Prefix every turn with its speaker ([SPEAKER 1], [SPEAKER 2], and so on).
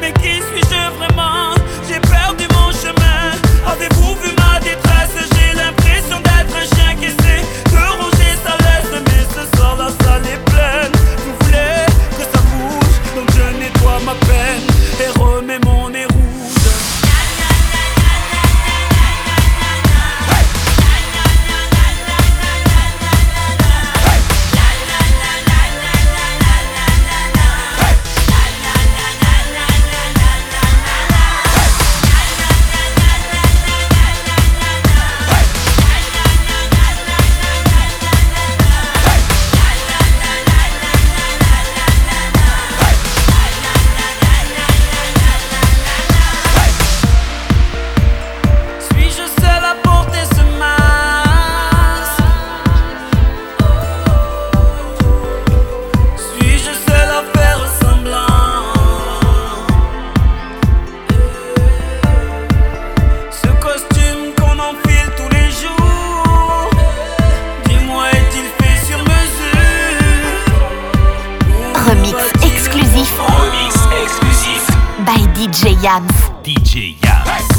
[SPEAKER 1] mais qui suis-je vraiment?
[SPEAKER 2] by DJ Yams.
[SPEAKER 3] DJ Yams. Hey!